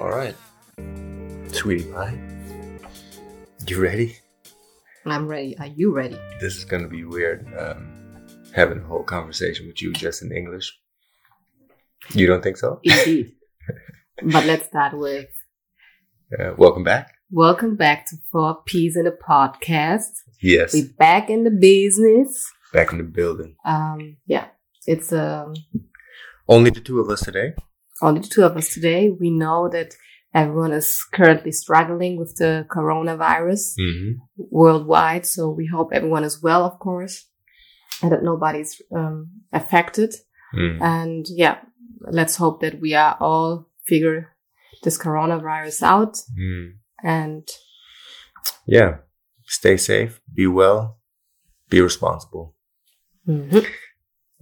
All right. Sweetie pie. You ready? I'm ready. Are you ready? This is going to be weird um, having a whole conversation with you just in English. You don't think so? Indeed. but let's start with Uh, welcome back. welcome back to Four Peas in a Podcast. Yes. We're back in the business. Back in the building. Um, yeah, it's um, Only the two of us today. Only the two of us today. We know that everyone is currently struggling with the coronavirus Mm-hmm. worldwide. So we hope everyone is well, of course, and that nobody's um, affected. Mm. And yeah, let's hope that we are all figure this coronavirus out Mm. and Yeah. Stay safe. Be well. Be responsible. Mhm.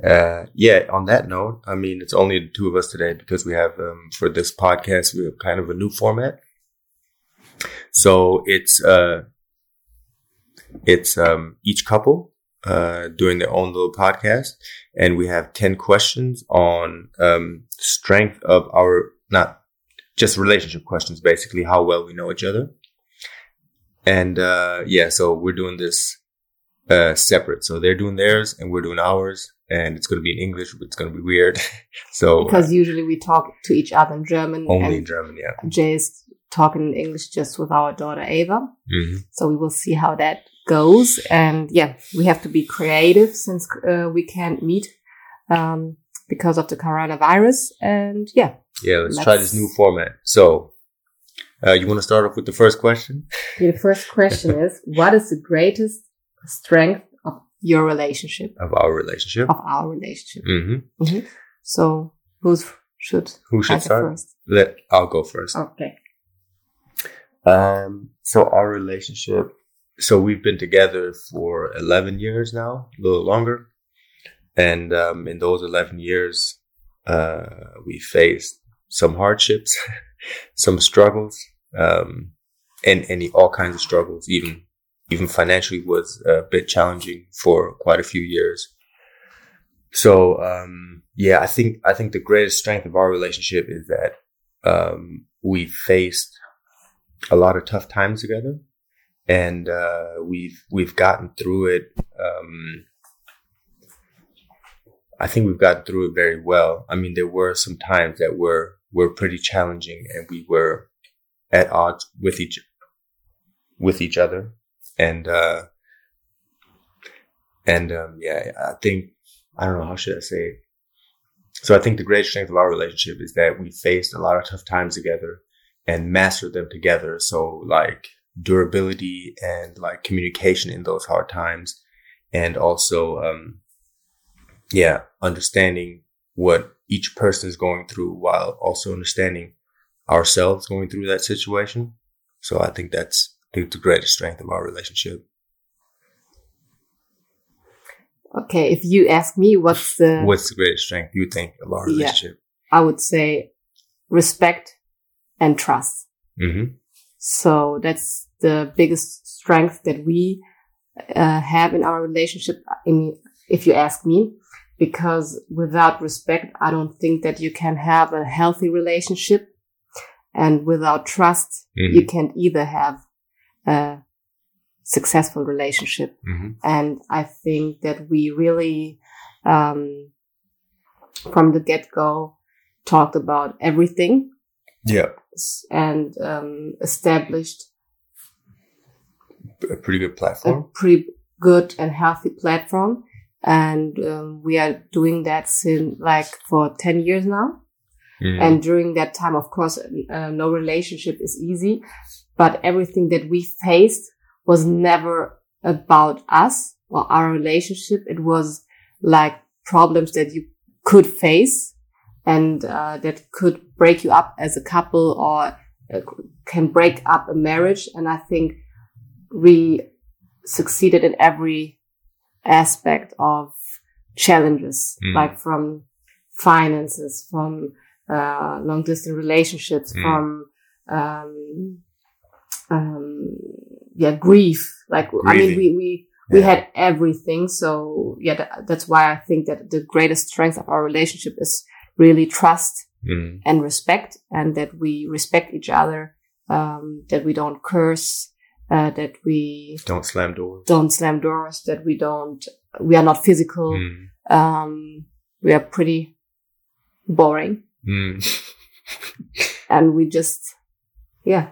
Uh, yeah, on that note, I mean, it's only the two of us today because we have, um, for this podcast, we have kind of a new format. So it's, uh, it's, um, each couple, uh, doing their own little podcast and we have 10 questions on, um, strength of our, not just relationship questions, basically how well we know each other. And, uh, yeah, so we're doing this, uh, separate. So they're doing theirs and we're doing ours and it's going to be in English, but it's going to be weird. so because usually we talk to each other in German only in German, yeah. Jay is talking in English just with our daughter Ava. hmm So we will see how that goes. And yeah, we have to be creative since uh, we can't meet um, because of the coronavirus. And yeah, Yeah, let's, try Let's- this new format. So, uh, you want to start off with the first question? the first question is what is the greatest strength your relationship? Of our relationship. Of our relationship. hmm So who's should Who should start? first? Let I'll go first. Okay. Um, so our relationship, so we've been together for 11 years now, a little longer. And, um, in those 11 years, uh, we faced some hardships, some struggles, um, and any, all kinds of struggles, even, even financially was a bit challenging for quite a few years. So, um, yeah, I think, I think the greatest strength of our relationship is that, um, we faced a lot of tough times together and uh, we've we've gotten through it um, I think we've gotten through it very well. I mean there were some times that were were pretty challenging and we were at odds with each with each other and uh and um yeah I think I don't know how should I say it so I think the great strength of our relationship is that we faced a lot of tough times together and mastered them together. So like durability and like communication in those hard times and also, um, yeah, understanding what each person is going through while also understanding ourselves going through that situation. So I think that's Think the greatest strength of our relationship. Okay. If you ask me what's the, What's the greatest strength you think of our Yeah. relationship? I would say respect and trust. Mm-hmm. So that's the biggest strength that we uh, have in our relationship. In, if you ask me, because without respect, I don't think that you can have a healthy relationship. And without trust, Mhm. you can't either have a successful relationship. Mm-hmm. And I think that we really, um, from the get go, talked about everything Yeah. and um, established A pretty good a platform. pretty good and healthy platform. And um, we are doing that since like for 10 years now. Mhm. And during that time, of course, uh, no relationship is easy, but everything that we faced was never about us or our relationship. It was like problems that you could face and uh, that could break you up as a couple or uh, can break up a marriage. And I think we succeeded in every aspect of challenges, Mm. like from finances, from uh, long distance relationships, Mm. from um, um, yeah, grief. Like I mean, we we we Yeah. had everything. So yeah, that, that's why I think that the greatest strength of our relationship is really trust Mm. and respect and that we respect each other, um, that we don't curse, uh, that we Don't slam doors. don't slam doors, that we don't, we are not physical. Mm. Um, we are pretty boring Mm. and we just, yeah,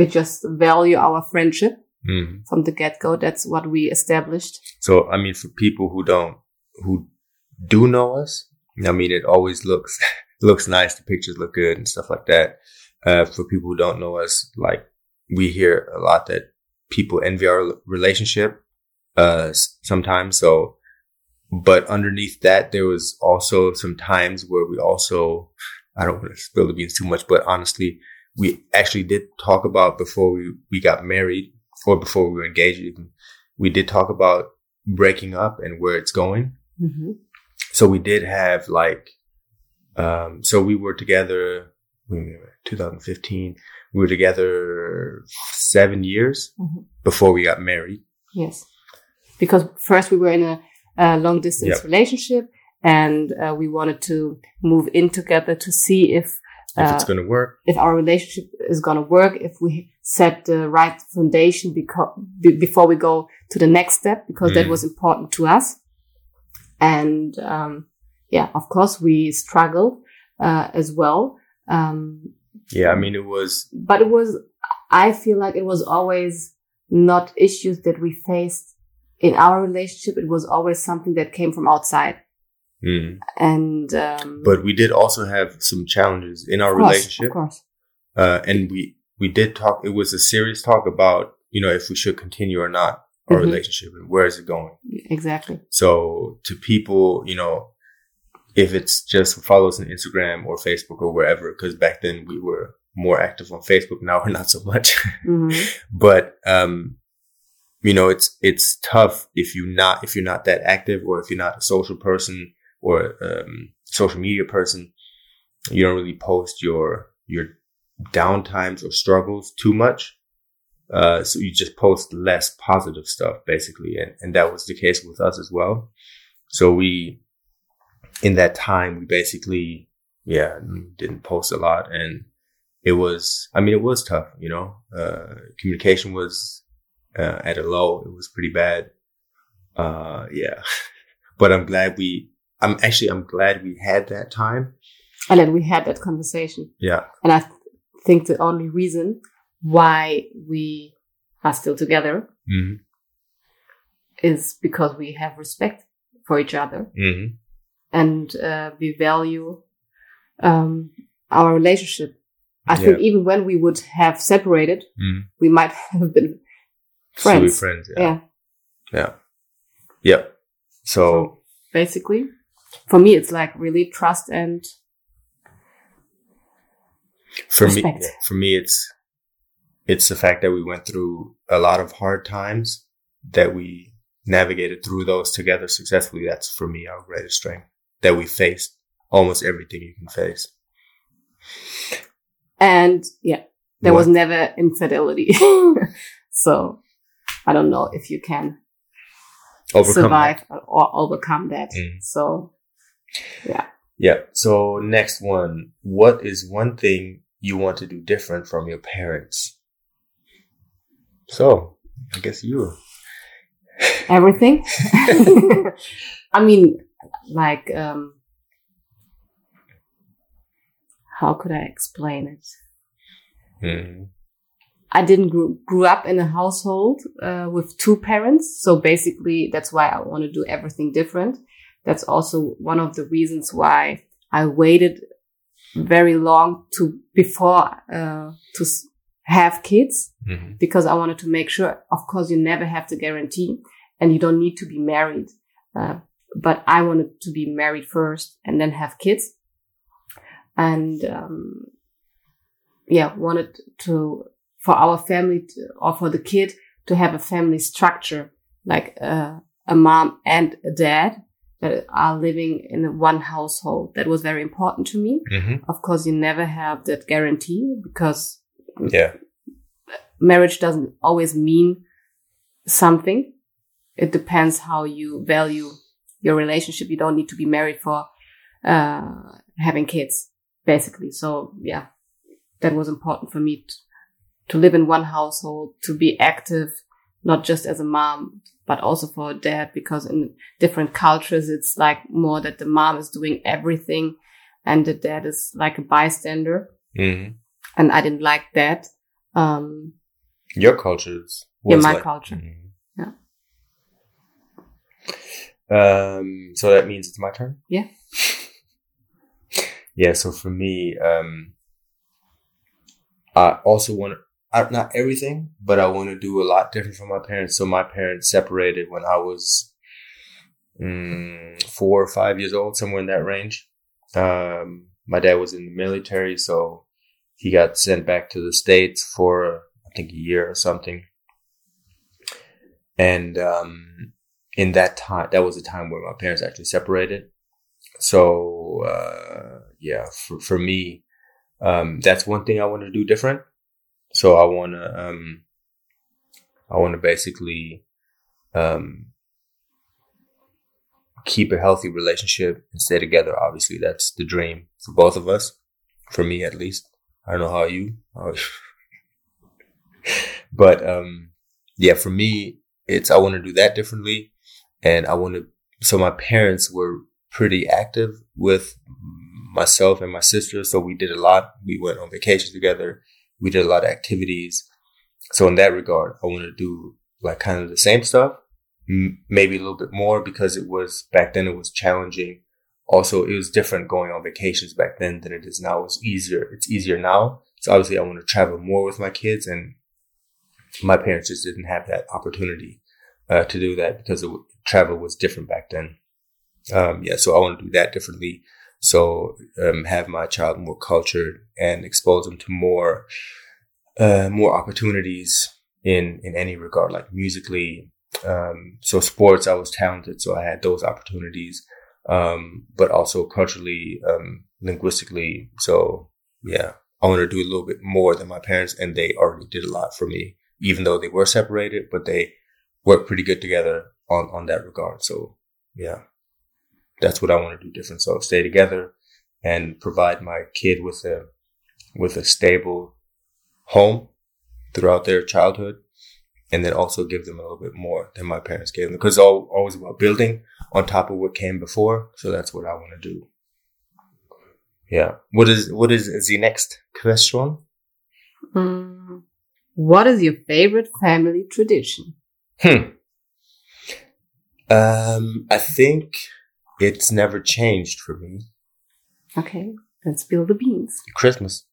we just value our friendship Mm. from the get go. That's what we established. So, I mean, for people who don't, who do know us, I mean, it always looks, looks nice. The pictures look good and stuff like that. Uh, for people who don't know us, like we hear a lot that people envy our relationship, uh, sometimes. So, but underneath that, there was also some times where we also, I don't want to spill the beans too much, but honestly, we actually did talk about before we, we got married or before we were engaged even, we did talk about breaking up and where it's going. hmm So we did have like, um, so we were together, we were 2015, we were together seven years Mhm. before we got married. Yes. Because first we were in a, a long distance Yep. relationship and uh, we wanted to move in together to see if If uh, it's going to work. if our relationship is going to work, if we set the right foundation beco- be- before we go to the next step, because that Mm. was important to us. And, um, yeah, of course we struggled, uh, as well. Um, Yeah. I mean, it was, but it was, I feel like it was always not issues that we faced in our relationship. It was always something that came from outside. Mm. And, um, but we did also have some challenges in our of course, relationship. Of course. Uh, and we, we did talk, it was a serious talk about, you know, if we should continue or not our Mhm. relationship and where is it going. Exactly. So to people, you know, if it's just follow us on Instagram or Facebook or wherever, because back then we were more active on Facebook. Now we're not so much, hmm but, um, you know, it's, it's tough if you not, if you're not that active or if you're not a social person or, um, social media person, you don't really post your, your downtimes or struggles too much. Uh, so you just post less positive stuff basically. And, and that was the case with us as well. So we, in that time, we basically, yeah, didn't post a lot and it was, I mean, it was tough, you know, uh, communication was, uh, at a low. It was pretty bad. Uh, yeah, but I'm glad we, I'm actually, I'm glad we had that time. And then we had that conversation. Yeah. And I th- think the only reason why we are still together hmm is because we have respect for each other hmm and uh, we value um, our relationship. I think even when we would have separated, hmm we might have been friends. friends. yeah. Yeah. Yep. So, basically. For me, it's like really trust and for me, Respect. yeah, for me, it's, it's the fact that we went through a lot of hard times that we navigated through those together successfully. That's for me our greatest strength that we faced almost everything you can face. and yeah, there was never infidelity. so I don't know if you can overcome that. survive or overcome that. Mm. So Yeah. Yeah. So next one, what is one thing you want to do different from your parents? So I guess you. everything. I mean, like, um, how could I explain it? Mhm. I didn't grew, grew up in a household uh, with two parents, so basically that's why I want to do everything different. That's also one of the reasons why I waited very long to before uh, to have kids Mhm. because I wanted to make sure. Of course, you never have to guarantee, and you don't need to be married. Uh, but I wanted to be married first and then have kids, and um, yeah, wanted to for our family to, or for the kid to have a family structure like uh, a mom and a dad that are living in one household. That was very important to me. Mhm. Of course, you never have that guarantee because Yeah. marriage doesn't always mean something. It depends how you value your relationship. You don't need to be married for uh, having kids. basically. So yeah, that was important for me to, to live in one household, to be active, not just as a mom, but also for a dad, because in different cultures, it's like more that the mom is doing everything and the dad is like a bystander. hmm And I didn't like that. Um, Your cultures. Yeah, my like- culture. Mhm. Yeah. Um. So that means it's my turn. Yeah. yeah. So for me, um, I also want to not everything, but I want to do a lot different from my parents. So my parents separated when I was mm, four or five years old, somewhere in that range. Um, my dad was in the military, so he got sent back to the states for I think a year or something. And um, in that time, that was a time where my parents actually separated. So uh, yeah, for for me, um, that's one thing I want to do different. So I want to um, I want to basically um, keep a healthy relationship and stay together. Obviously, that's the dream for both of us. For me, at least. I don't know how you. but um, yeah, for me, it's I want to do that differently, and I want to. So my parents were pretty active with myself and my sister, so we did a lot. We went on vacations together. We did a lot of activities. So in that regard, I want to do like kind of the same stuff, m- maybe a little bit more because it was back then. It was challenging. Also, it was different going on vacations back then than it is now. It's easier. It's easier now. So obviously, I want to travel more with my kids, and my parents just didn't have that opportunity uh, to do that because it, travel was different back then. Um, yeah, so I want to do that differently. So um, have my child more cultured and expose them to more uh, more opportunities in in any regard, like musically. Um, so sports, I was talented, so I had those opportunities, um, but also culturally, um, linguistically. So yeah, I want to do a little bit more than my parents, and they already did a lot for me, even though they were separated, but they worked pretty good together on on that regard. So yeah, that's what I want to do different. So stay together and provide my kid with a with a stable home throughout their childhood, and then also give them a little bit more than my parents gave them because it's all always about building on top of what came before. So that's what I want to do. Yeah. What is what is the next question? mm, what is your favorite family tradition? Hmm. Um, I think it's never changed for me. Okay, let's spill the beans. Christmas.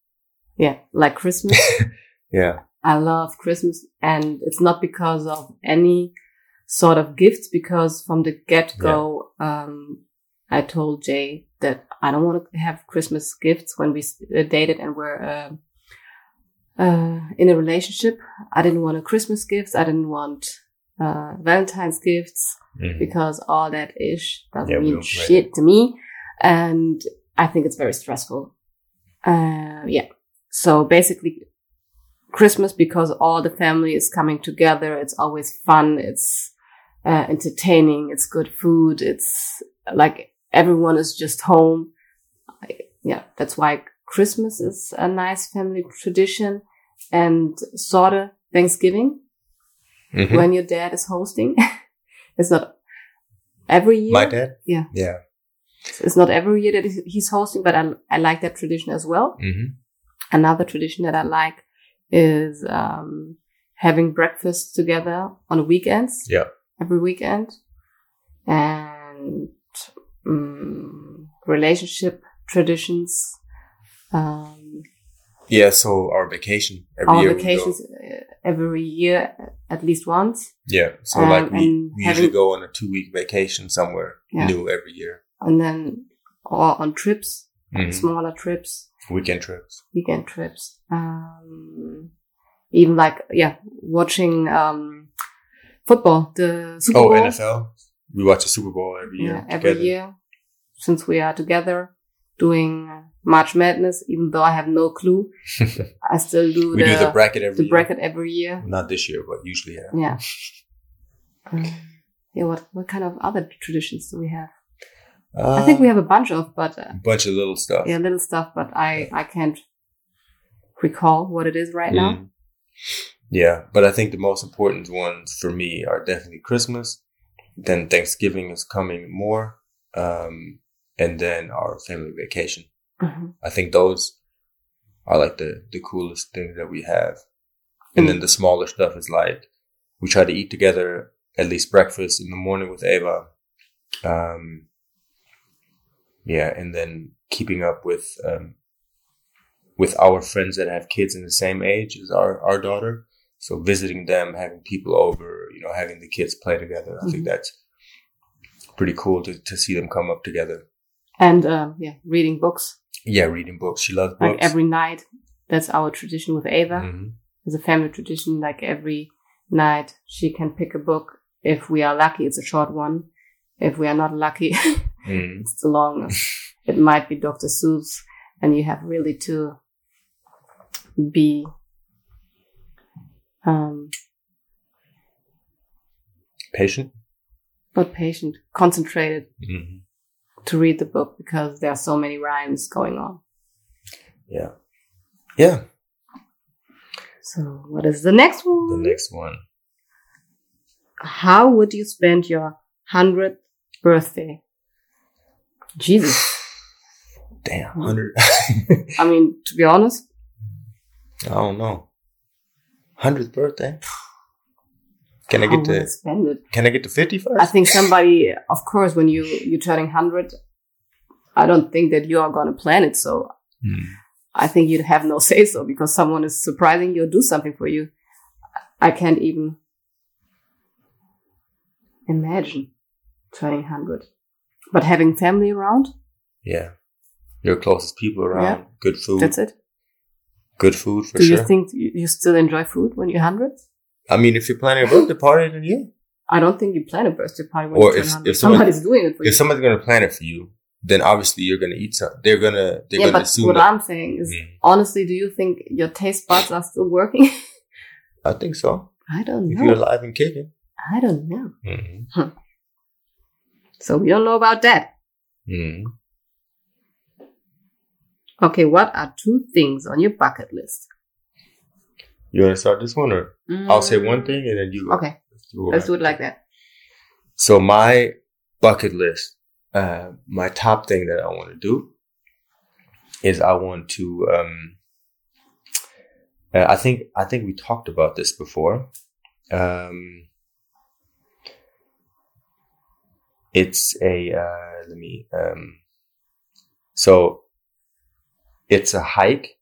Yeah, like Christmas. Yeah. I love Christmas and it's not because of any sort of gifts because from the get go, um, I told Jay that I don't want to have Christmas gifts when we uh, dated and were, uh, uh, in a relationship. I didn't want a Christmas gifts. I didn't want, uh, Valentine's gifts Mhm. because all that ish doesn't Yeah, mean shit to me. And I think it's very stressful. Uh, yeah. So basically, Christmas because all the family is coming together. It's always fun. It's uh, entertaining. It's good food. It's like everyone is just home. I- Yeah, that's why Christmas is a nice family tradition and sort of Thanksgiving Mhm. when your dad is hosting. it's not every year. My dad? Yeah. Yeah. It's not every year that he's- hosting, but I, I like that tradition as well. hmm Another tradition that I like is um, having breakfast together on weekends. Yeah. Every weekend. And um, relationship traditions. Um, Yeah. So our vacation every our year. we vacations uh, every year at least once. Yeah. So Um, like we, and we usually go on a two week vacation somewhere Yeah. new every year. And then, or on trips, Mhm. smaller trips. Weekend trips. weekend trips. Um, even like, yeah, watching, um, football, the Super Oh, Bowl. NFL. We watch the Super Bowl every year. Yeah, every together. year since we are together doing March Madness, even though I have no clue, I still do We the, do the bracket every the year. bracket every year. Not this year, but usually yeah. Yeah. Um, yeah. What, what kind of other traditions do we have? I think we have a bunch of, but uh, bunch of little stuff. yeah, little stuff. But I I can't recall what it is right now. Mm. Yeah, but I think the most important ones for me are definitely Christmas. Then Thanksgiving is coming more, um, and then our family vacation. Mhm. I think those are like the the coolest things that we have. And then the smaller stuff is like we try to eat together at least breakfast in the morning with Ava. Um, yeah, and then keeping up with um, with our friends that have kids in the same age as our our daughter. So visiting them, having people over, you know, having the kids play together. I think Mhm. that's pretty cool to, to see them come up together. And um, yeah, reading books Yeah, reading books. She loves books. like every night. That's our tradition with Ava. Mhm. It's a family tradition. Like every night, she can pick a book. If we are lucky, it's a short one. If we are not lucky, Mhm. it's too long. it might be Dr. Seuss, and you have really to be um, Patient. but patient, concentrated Mhm. To read the book because there are so many rhymes going on. Yeah. Yeah. So, what is the next one? The next one. How would you spend your hundredth birthday? Jesus. Damn, hundred. I mean, to be honest, I don't know. Hundredth birthday. Can I how get to? spend it? Can I get to fifty first? I think somebody, of course, when you you're turning hundred, I don't think that you are going to plan it. So Hmm. I think you'd have no say so because someone is surprising you or do something for you. I can't even imagine turning hundred, but having family around, Yeah. Your closest people around. yeah. Good food. that's it. Good food for do sure. you think you still enjoy food when you're hundred? I mean, if you're planning a birthday party, then yeah. I don't think you plan a birthday party when Or you turn if- 100. if somebody- somebody's doing it for you. If somebody's gonna plan it for you, then obviously you're gonna eat some. They're gonna. They're yeah, gonna but assume what that. I'm saying is, Mm. honestly, do you think your taste buds are still working? I think so. I don't know. If you're alive and kicking. I don't know. Mm-hmm. So we don't know about that. Mm-hmm. Okay, what are two things on your bucket list? You wanna start this one, or I'll say one thing and then you. go. Mm. Okay, let's do it like that. So my bucket list, uh, my top thing that I want to do is I want to. Um, uh, I think I think we talked about this before. Um, it's a uh, let me. Um, so it's a hike.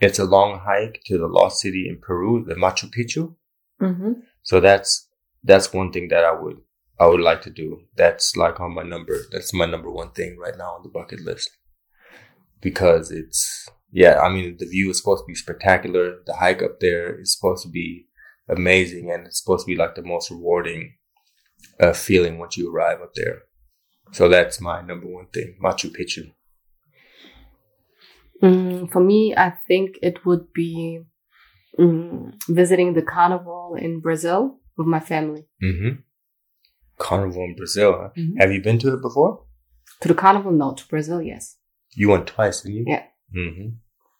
It's a long hike to the lost city in Peru, the Machu Picchu. Mm-hmm. So that's that's one thing that I would I would like to do. That's like on my number. That's my number one thing right now on the bucket list because it's yeah. I mean, the view is supposed to be spectacular. The hike up there is supposed to be amazing, and it's supposed to be like the most rewarding uh, feeling once you arrive up there. So that's my number one thing, Machu Picchu. Mm, for me, I think it would be mm, visiting the carnival in Brazil with my family. Mm-hmm. Carnival in Brazil. Huh? Mhm. Have you been to it before? To the carnival, no. To Brazil, yes, You went twice, didn't you? Yeah. Mm-hmm.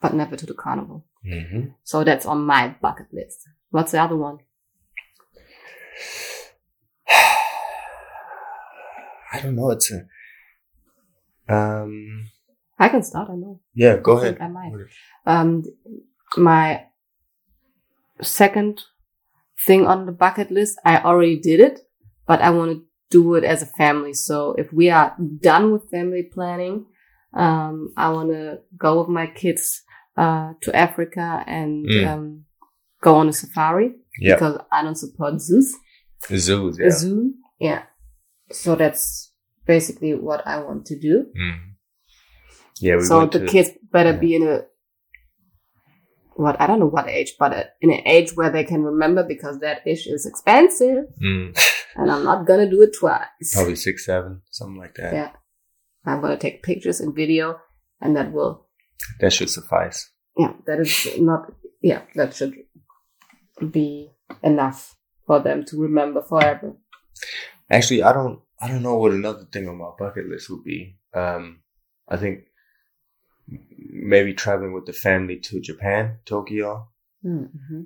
but never to the carnival. Mm-hmm. So that's on my bucket list. What's the other one? I don't know. It's a um. I can start. I know. Yeah, go I ahead. I might. Um, my second thing on the bucket list, I already did it, but I want to do it as a family. So if we are done with family planning, um, I want to go with my kids uh, to Africa and Mm. um, go on a safari Yeah, because I don't support zoos. zoos. Yeah. zoo, yeah. So that's basically what I want to do. Mm. Yeah, we so the to. kids better yeah. be in a what I don't know what age, but in an age where they can remember because that age is expensive, Mm. and I'm not gonna do it twice. Probably six, seven, something like that. Yeah. I'm gonna take pictures and video, and that will, That should suffice. yeah, that is not, yeah, that should be enough for them to remember forever. Actually, I don't. I don't know what another thing on my bucket list would be. Um, I think maybe traveling with the family to Japan, Tokyo. Mm-hmm.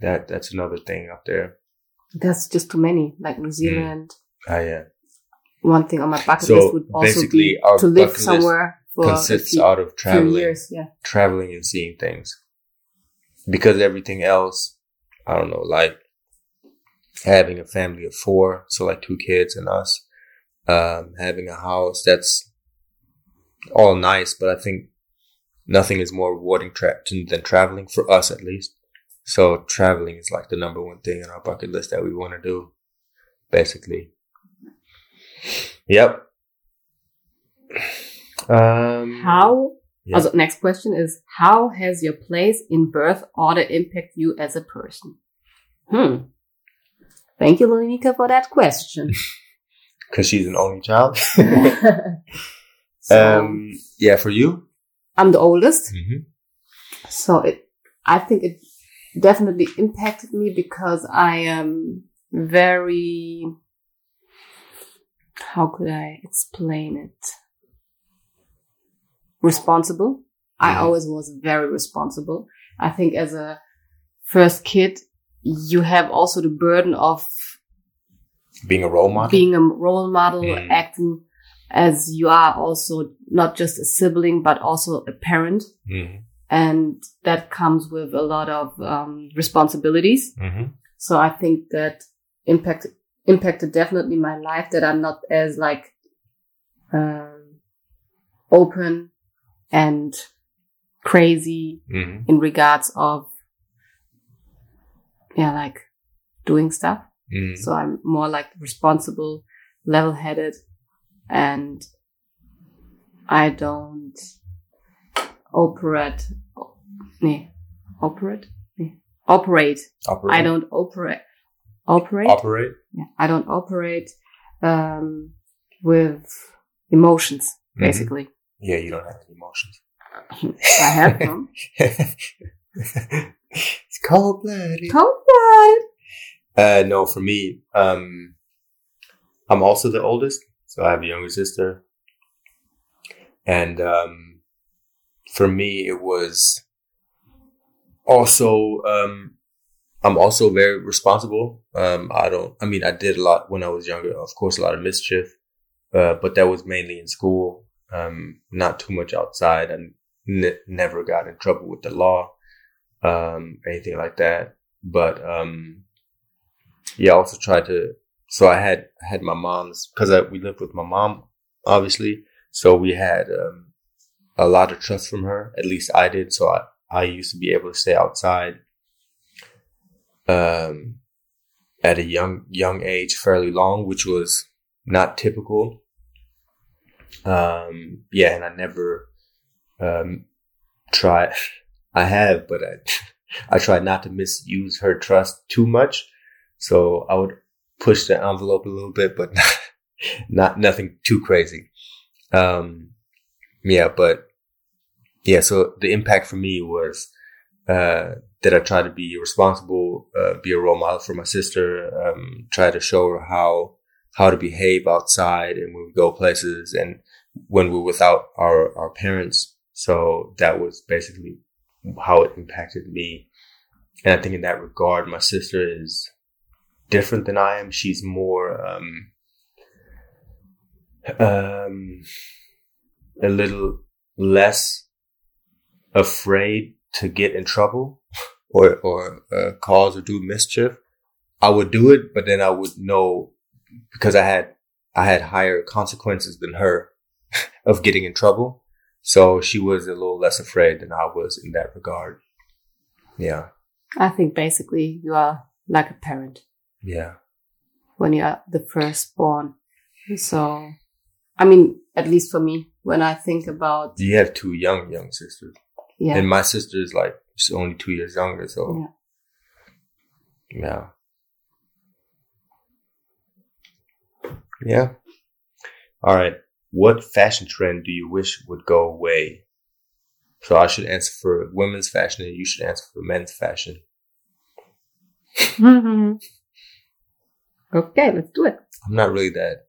That that's another thing up there. That's just too many. Like New Zealand. Ah, yeah. One thing on my bucket So, list would also basically, be our to live somewhere for a Consists few, out of traveling, years. Yeah. traveling and seeing things. Because everything else, I don't know, like having a family of four, so like two kids and us, um, having a house, that's all nice, but I think nothing is more rewarding tra- than traveling for us at least. So traveling is like the number one thing on our bucket list that we want to do, basically. Yep. Um, How? Yeah. Also, next question is how has your place in birth order impact you as a person? Hmm. Thank you, Monica, for that question. Because she's an only child. so, um, yeah, for you. I'm the oldest. Mm-hmm. So it, I think it definitely impacted me because I am very, how could I explain it? Responsible. I Mhm. always was very responsible. I think as a first kid, you have also the burden of Being a role model. being a role model, Mm. acting as you are also not just a sibling, but also a parent mm-hmm. And that comes with a lot of um, responsibilities. Mm-hmm. So I think that impacted impacted definitely my life. That I'm not as like um, open and crazy Mm-hmm. in regards of yeah, like doing stuff. Mm-hmm. So I'm more like responsible, level headed, and I don't operate. Nee, operate? Nee, operate. Operate. I don't operate. Operate? operate. yeah, I don't operate um, with emotions, Mhm. basically. Yeah, you don't have any emotions. I have them. it's cold blooded. Cold blooded. Uh, no, for me, um, I'm also the oldest, so I have a younger sister, and um, for me, it was also um, I'm also very responsible. Um, I don't. I mean, I did a lot when I was younger. Of course, a lot of mischief, uh, but that was mainly in school. Um, not too much outside, and never got in trouble with the law, um, anything like that. But um, yeah, I also tried to. So I had had my mom's because we lived with my mom, obviously. So we had um, a lot of trust from her. At least I did. So I I used to be able to stay outside um, at a young young age, fairly long, which was not typical. Um, yeah, and I never um, tried. I have, but I I tried not to misuse her trust too much. So I would push the envelope a little bit, but not, not nothing too crazy. Um, yeah, but yeah, so the impact for me was, uh, that I try to be responsible, uh, be a role model for my sister, um, try to show her how, how to behave outside and when we go places and when we're without our, our parents. So that was basically how it impacted me. And I think in that regard, my sister is different than I am. She's more, um, um, a little less afraid to get in trouble or, or, uh, cause or do mischief. I would do it, but then I would know because I had, I had higher consequences than her of getting in trouble. So she was a little less afraid than I was in that regard. Yeah. I think basically you are like a parent Yeah. when you are the firstborn. So, I mean, at least for me, when I think about, You have two young, young sisters. Yeah, And my sister is like, she's only two years younger. So, Yeah. yeah. Yeah. All right. What fashion trend do you wish would go away? So I should answer for women's fashion and you should answer for men's fashion. okay, let's do it. I'm not really that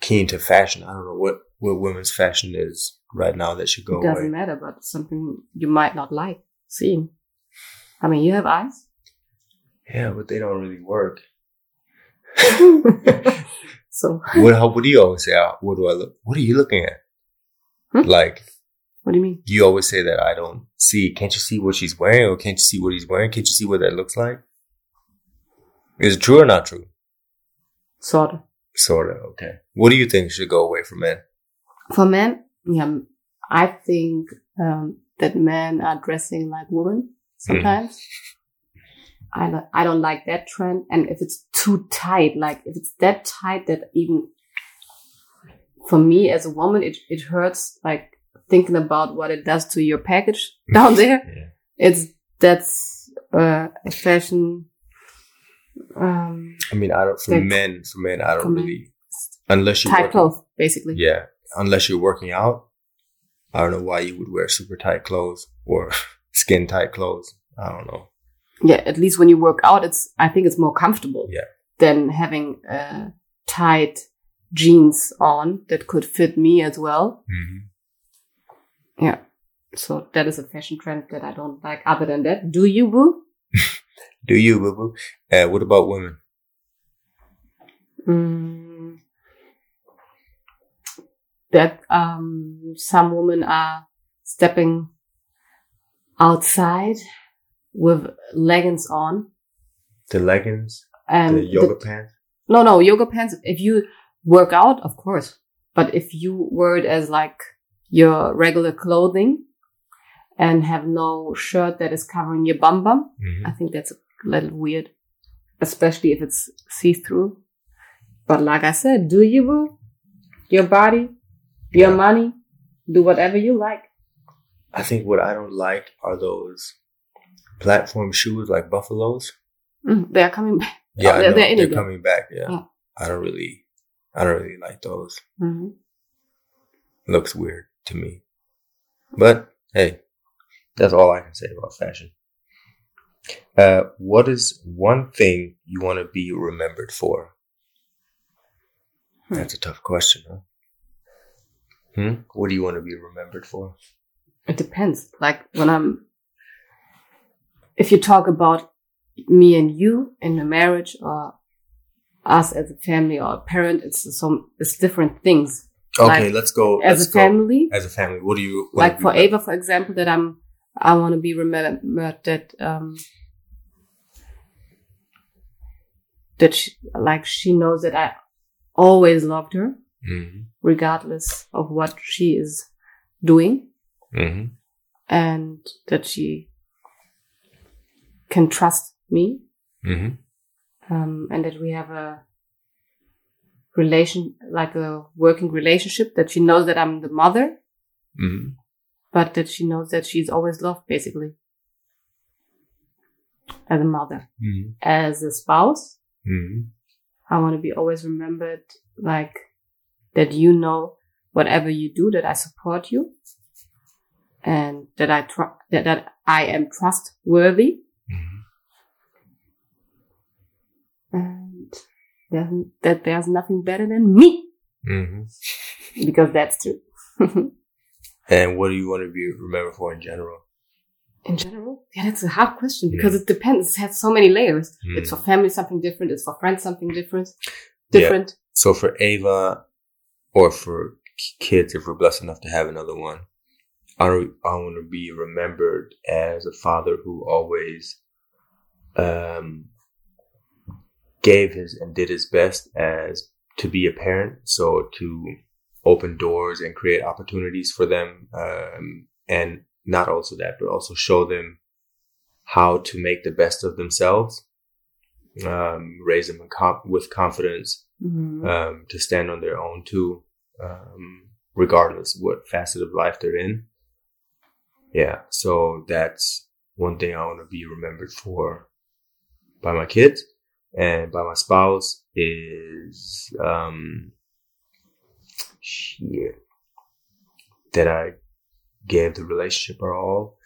keen to fashion. I don't know what what women's fashion is right now that should go it doesn't away. matter, but something you might not like seeing. I mean, you have eyes. Yeah, but they don't really work. so, what how, what do you always say? What do I look? What are you looking at? Hmm? Like what do you mean? you always say that I don't see. Can't you see what she's wearing, or can't you see what he's wearing? Can't you see what that looks like? Is it true or not true? Sort of. Sort of. Okay. What do you think should go away from men? For men, yeah, I think um, that men are dressing like women sometimes. I don't, I don't like that trend. And if it's too tight, like if it's that tight that even for me as a woman, it, it hurts like thinking about what it does to your package down there. Yeah. It's, that's, uh, a fashion, um, I mean, I don't. For men, for men, I don't really. Unless you're tight working, clothes, basically. yeah. Unless you're working out, I don't know why you would wear super tight clothes or skin tight clothes. I don't know. yeah, at least when you work out, it's, I think it's more comfortable Yeah. than having, uh, tight jeans on that could fit me as well. Mm-hmm. Yeah. So that is a fashion trend that I don't like. Other than that, do you, boo? Do you, boo boo? Uh, what about women? Mm, that, um, some women are stepping outside with leggings on The leggings, and the yoga the- pants. No, no, yoga pants. If you work out, of course. But if you wear it as like your regular clothing and have no shirt that is covering your bum bum, Mm-hmm. I think that's a little weird, especially if it's see through. But like I said, do you boo? Your body, your money, do whatever you like. I think what I don't like are those platform shoes like buffaloes. Mm, they are coming back. Yeah, I they're- they're they're coming back. Yeah. Yeah. I don't really, I don't really like those. hmm looks weird to me. But hey, that's all I can say about fashion. Uh, what is one thing you want to be remembered for? Hmm. That's a tough question, huh? Hmm? What do you want to be remembered for? It depends. Like when I'm, if you talk about me and you in a marriage or us as a family or a parent, it's some, it's different things. Okay, Like, let's go. As let's a go. family, As a family, what do you wanna like for be- Ava, for example, that I'm, I want to be remembered that, um, that she, like she knows that I always loved her, Mhm, regardless of what she is doing. mhm, and that she can trust me mhm, um, and that we have a relation like a working relationship that she knows that i'm the mother mhm. but that she knows that she's always loved basically as a mother Mhm, as a spouse mhm. i want to be always remembered like that you know whatever you do that i support you and that i tr- that, that i am trustworthy and there's, that there's nothing better than me Mhm. because that's true. And what do you want to be remembered for in general? In general, yeah, that's a hard question because it depends. It has so many layers. Mm. It's for family something different. It's for friends something different. Yeah. Different. So for Ava, or for kids, if we're blessed enough to have another one, I I want to be remembered as a father who always um, gave his and did his best as to be a parent. So to open doors and create opportunities for them, um, and not also that, but also show them how to make the best of themselves, um, raise them with confidence, Mhm. um, to stand on their own too, um, regardless what facet of life they're in. Yeah, so that's one thing I want to be remembered for by my kids and by my spouse is um, shit, that I gave the relationship our all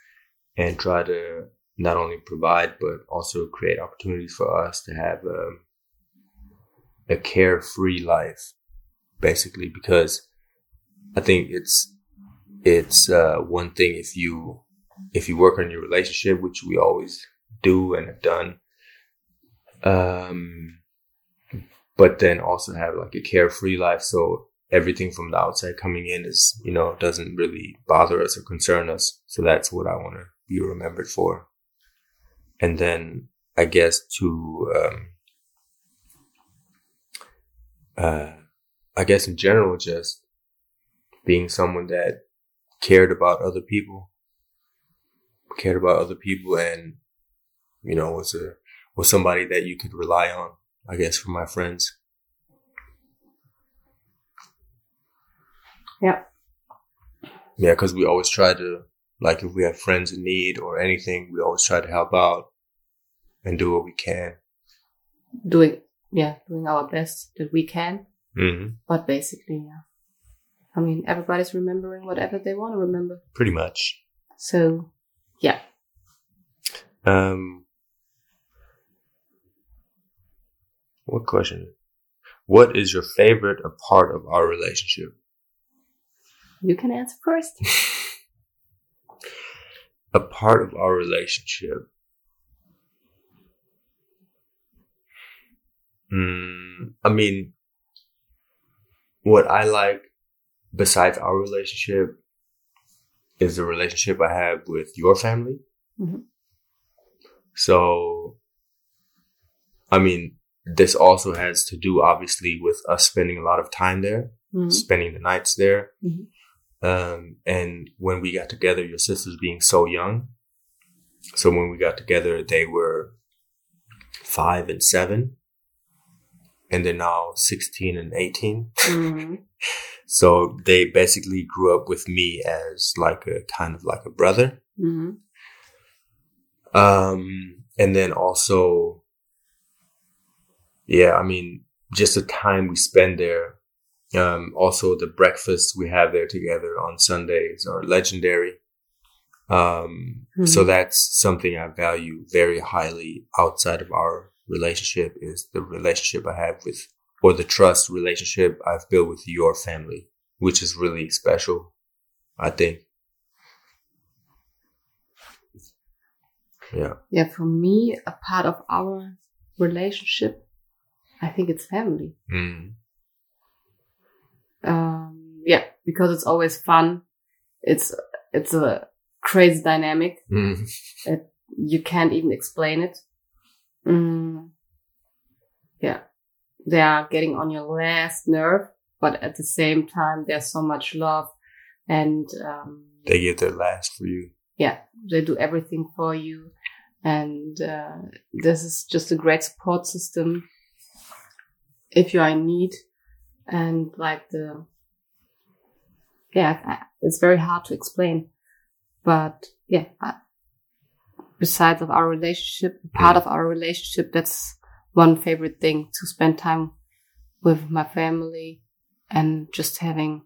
and try to not only provide but also create opportunities for us to have a, a carefree life, basically, because I think it's it's uh, one thing if you if you work on your relationship, which we always do and have done, um, but then also have like a carefree life. So everything from the outside coming in is, you know, doesn't really bother us or concern us. So that's what I want to be remembered for. And then I guess to, um, uh, I guess in general, just being someone that cared about other people, cared about other people and, you know, was a, was somebody that you could rely on, I guess, for my friends. Yeah. Yeah, because we always try to, like, if we have friends in need or anything, we always try to help out and do what we can. Doing, yeah, doing our best that we can. Hmm But basically, yeah. I mean, everybody's remembering whatever they want to remember. Pretty much. So, yeah. Um, what question? What is your favorite part of our relationship? You can answer first. A part of our relationship. Mm, I mean, what I like besides our relationship is the relationship I have with your family. Mhm. So, I mean, this also has to do obviously with us spending a lot of time there, Mhm. spending the nights there. Mhm. Um, and when we got together, your sisters being so young. So when we got together, they were five and seven. And they're now 16 and 18. Mhm. So they basically grew up with me as like a kind of like a brother. Mhm. Um, and then also, yeah, I mean, just the time we spend there. Um, also the breakfasts we have there together on Sundays are legendary. Um, so Mhm. that's something I value very highly outside of our relationship is the relationship I have with, or the trust relationship I've built with your family, which is really special, I think. Yeah. Yeah, for me, a part of our relationship, I think it's family. Mm. Um, yeah, because it's always fun. It's, it's a crazy dynamic. Mm. You can't even explain it. Mm. Yeah. They are getting on your last nerve, but at the same time, there's so much love and, um, They give their last for you. yeah, they do everything for you. And uh, this is just a great support system if you are in need. And like the, yeah, it's very hard to explain. But yeah, I, besides of our relationship, part of our relationship, that's one favorite thing to spend time with my family and just having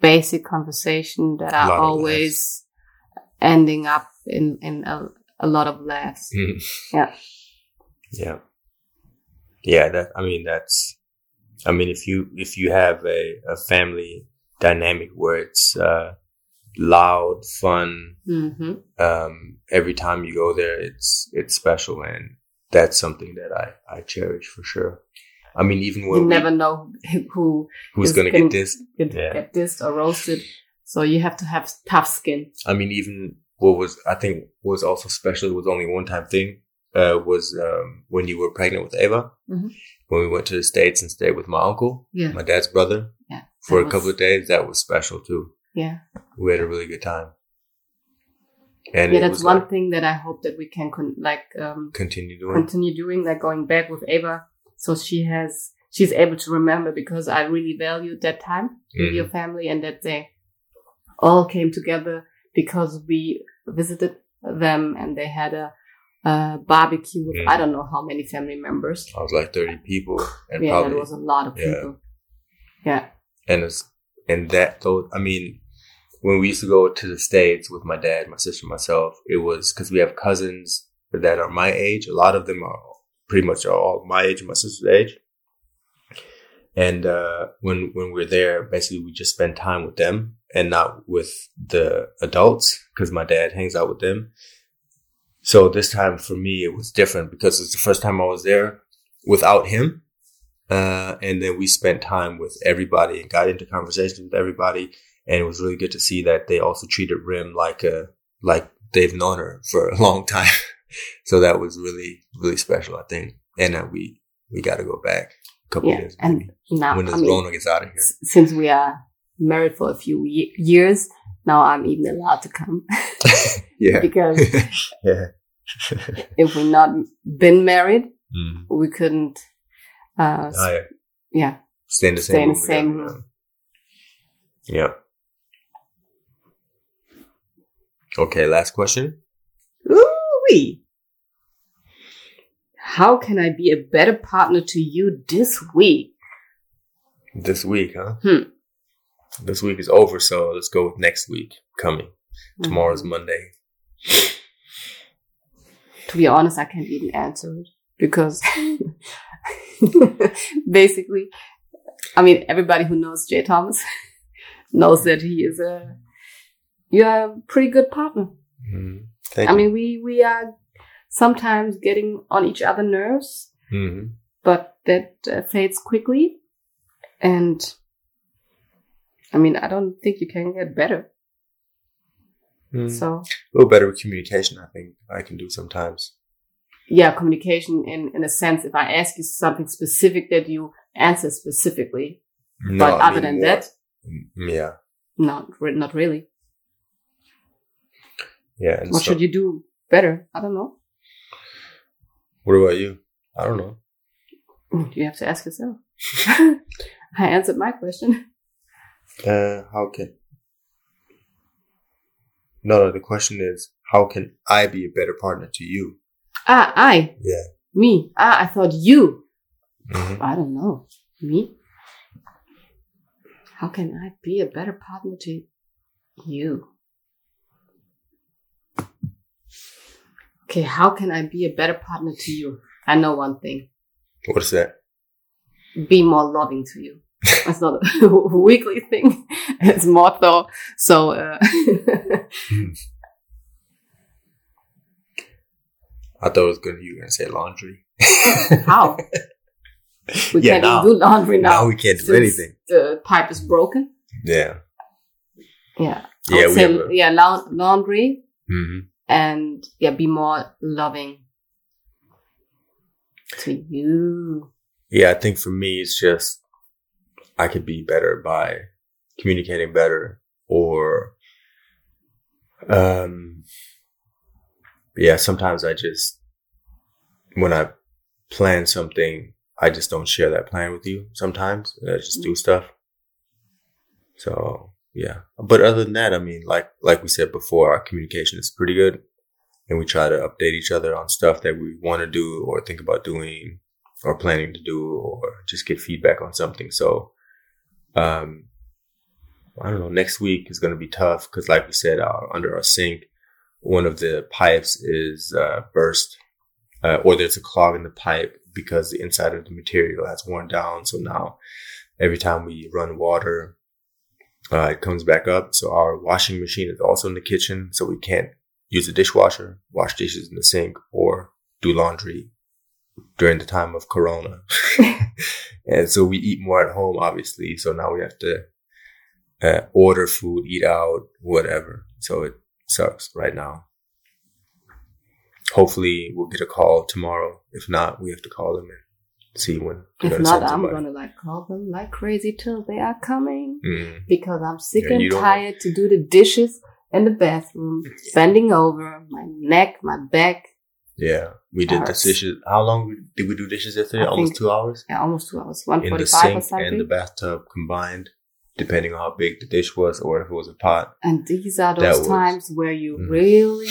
basic conversation that are always ending up in in a, a lot of laughs. Mm. Yeah. Yeah. Yeah, that I mean that's I mean if you if you have a, a family dynamic where it's uh loud, fun, hmm um every time you go there it's it's special and that's something that I I cherish for sure. I mean even when You we- never know who who's going to get this get, Yeah. get dissed or roasted. So you have to have tough skin. I mean, even what was I think was also special was only one time thing uh, was um, when you were pregnant with Ava. Mhm. When we went to the states and stayed with my uncle, Yeah. my dad's brother, Yeah. for a was- couple of days. That was special too. Yeah. We had a really good time, and yeah, that's one like, thing that I hope that we can con- like um, continue doing. continue doing, like going back with Ava, so she has she's able to remember because I really valued that time with Mhm. your family and that they all came together because we visited them and they had a, a barbecue with Mhm. I don't know how many family members. I was like thirty people, and yeah, probably that was a lot of yeah. people. Yeah. and it's and that though I mean when we used to go to the states with my dad, my sister, and myself, it was because we have cousins that are my age. A lot of them are pretty much all my age, my sister's age. And uh, when when we're there, basically we just spend time with them and not with the adults because my dad hangs out with them. So this time for me it was different because it's the first time I was there without him. Uh, and then we spent time with everybody and got into conversations with everybody. And it was really good to see that they also treated Rim like a like they've known her for a long time. so that was really really special, I think. And uh, we we got to go back a couple Yeah, years and now when I mean, Rona gets out of here. since we are married for a few ye- years, now I'm even allowed to come Yeah, because yeah. if we not been married, mm. we couldn't. Uh, Oh, yeah. yeah, Stay in the Stay same in the room. same room. Yeah. Okay, last question. Ooh-wee. How can I be a better partner to you this week? This week, huh? Hmm. This week is over, so let's go with next week coming. Tomorrow's Mhm. Monday. To be honest, I can't even answer it because basically, I mean, everybody who knows Jay Thomas knows that he is a you're a pretty good partner. Mm. Thank I you. mean, we we are sometimes getting on each other nerves, Mhm. but that uh, fades quickly. And I mean, I don't think you can get better. Mm. So a little better with communication, I think I can do sometimes. Yeah, communication in in a sense. If I ask you something specific, that you answer specifically. No, but I other mean than that, Mm, yeah, not re- not really. yeah. What so, should you do better? I don't know. what about you? I don't know. You have to ask yourself. I answered my question. Uh, how can? No, no. The question is, how can I be a better partner to you? Ah, I, Yeah. me. Ah, I thought you. Mhm. I don't know. Me? How can I be a better partner to you? Okay, how can I be a better partner to you? I know one thing. What is that? Be more loving to you. That's not a weekly thing. It's more though. So, uh, I thought it was gonna you were gonna say laundry. how? We Yeah, can't now- even do laundry now. now we can't do anything. The pipe is broken. Yeah. Yeah. I Yeah, say, a- yeah, la- laundry hmm and yeah, be more loving to you. Yeah, I think for me, it's just I could be better by communicating better or, um, yeah, sometimes I just, when I plan something, I just don't share that plan with you sometimes. I just do stuff. So yeah, but other than that, I mean, like, like we said before, our communication is pretty good and we try to update each other on stuff that we want to do or think about doing or planning to do or just get feedback on something. So, um, I don't know, next week is going to be tough because like we said, our, under our sink, one of the pipes is, uh, burst, uh, or there's a clog in the pipe because the inside of the material has worn down. So now every time we run water, uh, it comes back up. So our washing machine is also in the kitchen. So we can't use a dishwasher, wash dishes in the sink or do laundry during the time of Corona. and so we eat more at home, obviously. So now we have to uh, order food, eat out, whatever. So it sucks right now. Hopefully, we'll get a call tomorrow. If not, we have to call them and see when. If not, I'm gonna like call them like crazy till they are coming Mm. because I'm sick Yeah, and tired to do the dishes in the bathroom, bending over, my neck, my back. Yeah, we did the dishes. How long did we do dishes yesterday? I Almost think- two hours Yeah, almost two hours, One forty-five. in the sink something. and the bathtub combined, depending on how big the dish was or if it was a pot. And these are those was- times where you Mhm. really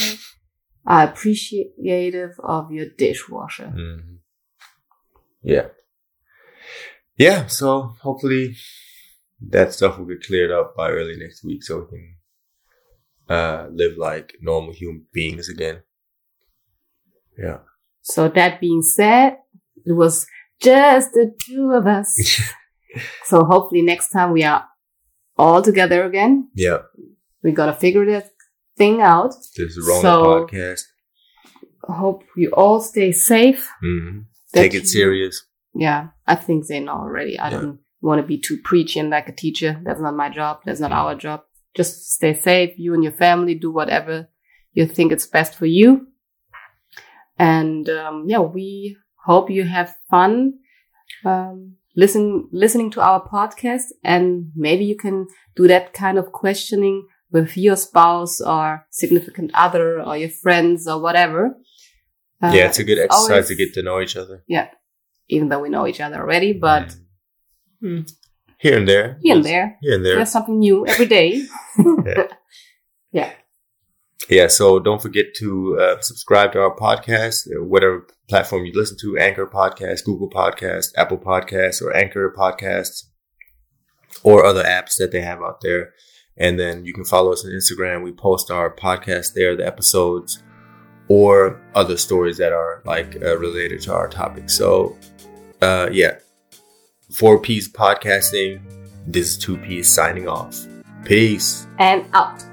are appreciative of your dishwasher. hmm Yeah. Yeah. So hopefully that stuff will get cleared up by early next week so we can uh, live like normal human beings again. Yeah. So that being said, it was just the two of us. So hopefully next time we are all together again. Yeah. We gotta figure that thing out. This is Rona So- podcast. Hope you all stay safe. hmm Take it you- serious. Yeah, I think they know already. I Yeah. don't want to be too preachy and like a teacher. That's not my job. That's not our job. Just stay safe. You and your family do whatever you think it's best for you. And um, yeah, we hope you have fun um, listen listening to our podcast, and maybe you can do that kind of questioning with your spouse or significant other or your friends or whatever. Uh, yeah, it's a good exercise always- to get to know each other. Yeah, even though we know each other already, but Hmm. here and there. here and there, Here and there. there's something new every day. Yeah, so don't forget to uh, subscribe to our podcast, uh, whatever platform you listen to Anchor Podcast, Google Podcast, Apple Podcasts, or Anchor Podcasts, or other apps that they have out there. And then you can follow us on Instagram. We post our podcast there, the episodes, or other stories that are like uh, related to our topic. So, uh, yeah, four peas podcasting. This is two peas signing off. Peace. and out.